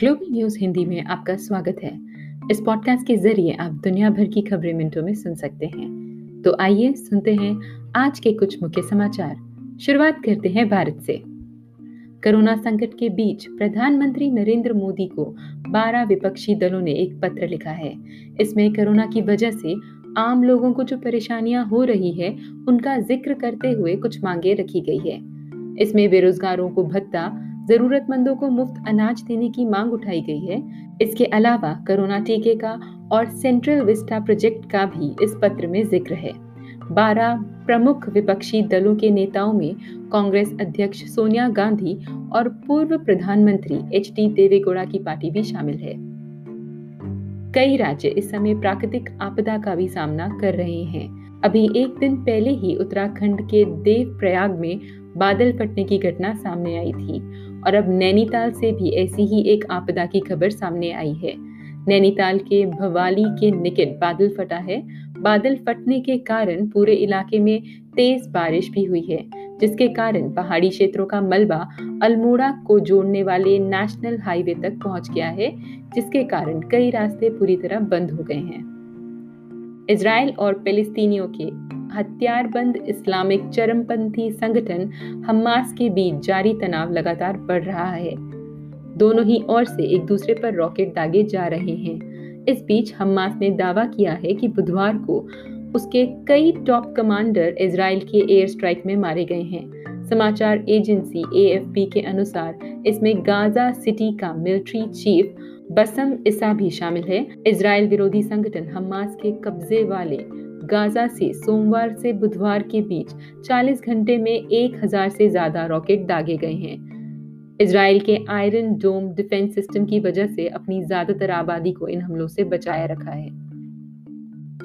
Global news Hindi में आपका स्वागत है। इस पॉडकास्ट के ज़रिए आप दुनिया भर की खबरें मिनटों में सुन सकते हैं। तो आइए सुनते हैं आज के कुछ मुख्य समाचार। शुरुआत करते हैं भारत से। कोरोना संकट के बीच प्रधानमंत्री नरेंद्र मोदी को 12 विपक्षी दलों ने एक पत्र लिखा है। इसमें कोरोना की वजह से आम लोगों को जो परेशानियाँ हो रही है, उनका ज़िक्र करते हुए कुछ मांगे रखी गई है। इसमें बेरोजगारों को भत्ता जरूरतमंदों को मुफ़्त अनाज देने की मांग उठाई गई है। इसके अलावा कोरोना टीके का और सेंट्रल विस्टा प्रोजेक्ट का भी इस पत्र में ज़िक्र है। बारह प्रमुख विपक्षी दलों के नेताओं में कांग्रेस अध्यक्ष सोनिया गांधी और पूर्व प्रधानमंत्री एच डी देवेगौड़ा की पार्टी भी शामिल है। कई राज्य इस समय प्राकृतिक आपदा का भी सामना कर रहे हैं। अभी एक दिन पहले ही उत्तराखंड के देव प्रयाग में बादल फटने की घटना सामने आई थी, और अब नैनीताल से भी ऐसी ही एक आपदा की खबर सामने आई है। नैनीताल के भवाली के निकट बादल फटा है। बादल फटने के कारण पूरे इलाके में तेज बारिश भी हुई है, जिसके कारण पहाड़ी क्षेत्रों का मलबा अल्मोड़ा को जोड़ने वाले नेशनल हाईवे तक पहुँच गया है, जिसके कारण कई रास्ते पूरी तरह बंद हो गए हैं। इसराइल और फिलिस्तीनियों के हथियारबंद इस्लामिक चरमपंथी संगठन हमास के बीच जारी तनाव लगातार बढ़ रहा है। दोनों ही ओर से एक दूसरे पर रॉकेट दागे जा रहे हैं। इस बीच हमास ने दावा किया है कि बुधवार को उसके कई टॉप कमांडर इसराइल के एयर स्ट्राइक में मारे गए हैं। समाचार एजेंसी एएफपी के अनुसार इसमें गाजा सिटी का मिलिट्री चीफ बसम इसा भी शामिल है। इसराइल विरोधी संगठन हमास के कब्जे वाले गाजा से सोमवार से बुधवार के बीच 40 घंटे में 1000 से ज़्यादा रॉकेट दागे गए हैं। इसराइल के आयरन डोम डिफेंस सिस्टम की वजह से अपनी ज़्यादातर आबादी को इन हमलों से बचाया रखा है।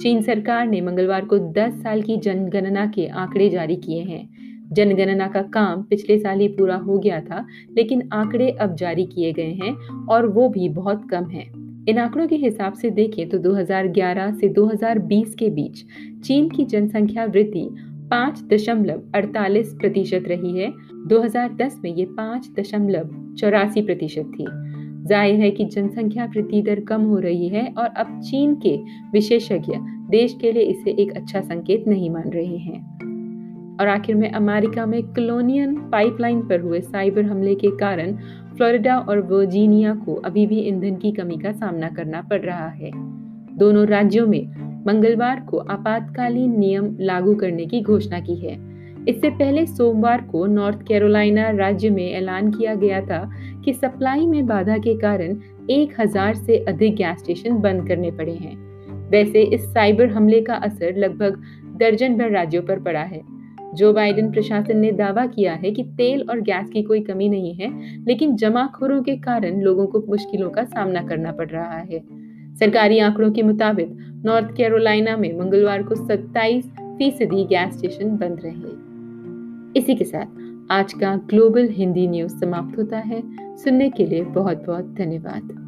चीन सरकार ने मंगलवार को 10 साल की जनगणना के आंकड़े जारी किए हैं। जनगणना का काम पिछले साल ही पूरा हो गया था, लेकिन आंकड़े अब जारी किए गए हैं और वो भी बहुत कम हैं। इन आंकड़ों के हिसाब से देखें तो 2011 से 2020 के बीच चीन की जनसंख्या वृद्धि पाँच दशमलव अड़तालीस प्रतिशत रही है। 2010 में ये पाँच दशमलव चौरासी प्रतिशत थी। ज़ाहिर है कि जनसंख्या वृद्धि दर कम हो रही है और अब चीन के विशेषज्ञ देश के लिए इसे एक अच्छा संकेत नहीं मान रहे हैं। और आखिर में अमेरिका में कलोनियन पाइपलाइन पर हुए साइबर हमले के कारण फ्लोरिडा और वर्जीनिया को अभी भी ईंधन की कमी का सामना करना पड़ रहा है। दोनों राज्यों में मंगलवार को आपातकालीन नियम लागू करने की घोषणा की है। इससे पहले सोमवार को नॉर्थ कैरोलिना राज्य में ऐलान किया गया था कि सप्लाई में बाधा के कारण 1000 से अधिक गैस स्टेशन बंद करने पड़े हैं। वैसे इस साइबर हमले का असर लगभग दर्जन भर राज्यों पर पड़ा है। जो बाइडेन प्रशासन ने दावा किया है कि तेल और गैस की कोई कमी नहीं है, लेकिन जमाखोरों के कारण लोगों को मुश्किलों का सामना करना पड़ रहा है। सरकारी आंकड़ों के मुताबिक, नॉर्थ कैरोलिना में मंगलवार को 27 फ़ीसदी गैस स्टेशन बंद रहे। इसी के साथ, आज का ग्लोबल हिंदी न्यूज़ समाप्त होता है। सुनने के लिए बहुत बहुत धन्यवाद।